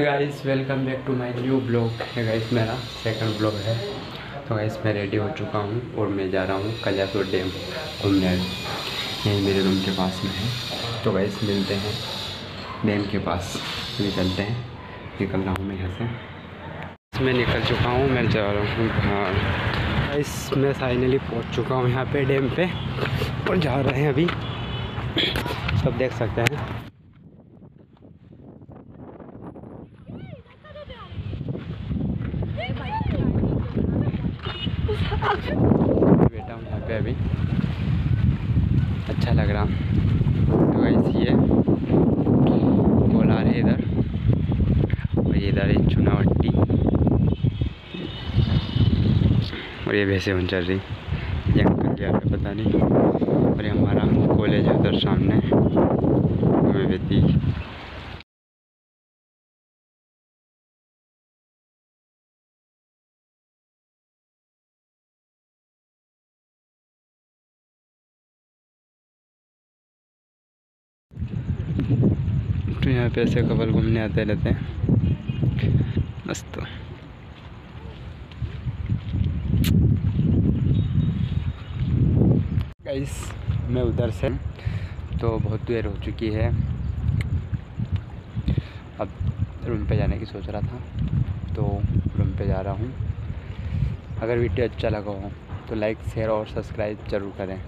Guys welcome back to my new blog है guys मेरा second blog है। तो गाइस मैं रेडी हो चुका हूँ और मैं जा रहा हूँ कल्यापुर डैम घूमने। यही मेरे रूम के पास में है। तो गाइस मिलते हैं डैम के पास। निकलते हैं। निकल रहा हूँ मैं यहाँ से। मैं निकल चुका हूँ, मैं जा रहा हूँ बाहर। गाइस मैं फाइनली पहुँच चुका हूँ यहाँ पर डैम पर और जा रहे हैं अभी। सब देख सकते हैं बैठा हूँ यहाँ पे अभी। अच्छा लग रहा। तो ऐसी है। कोलार है इधर। और इधर है चुनावट्टी और ये भैंसे बन चल रही। ये अंकल पता नहीं। और ये तो यहाँ पे ऐसे कपल घूमने आते रहते हैं। मस्त। गाइस मैं उधर से तो बहुत देर हो चुकी है। अब रूम पे जाने की सोच रहा था तो रूम पे जा रहा हूँ। अगर वीडियो अच्छा लगा हो तो लाइक शेयर और सब्सक्राइब ज़रूर करें।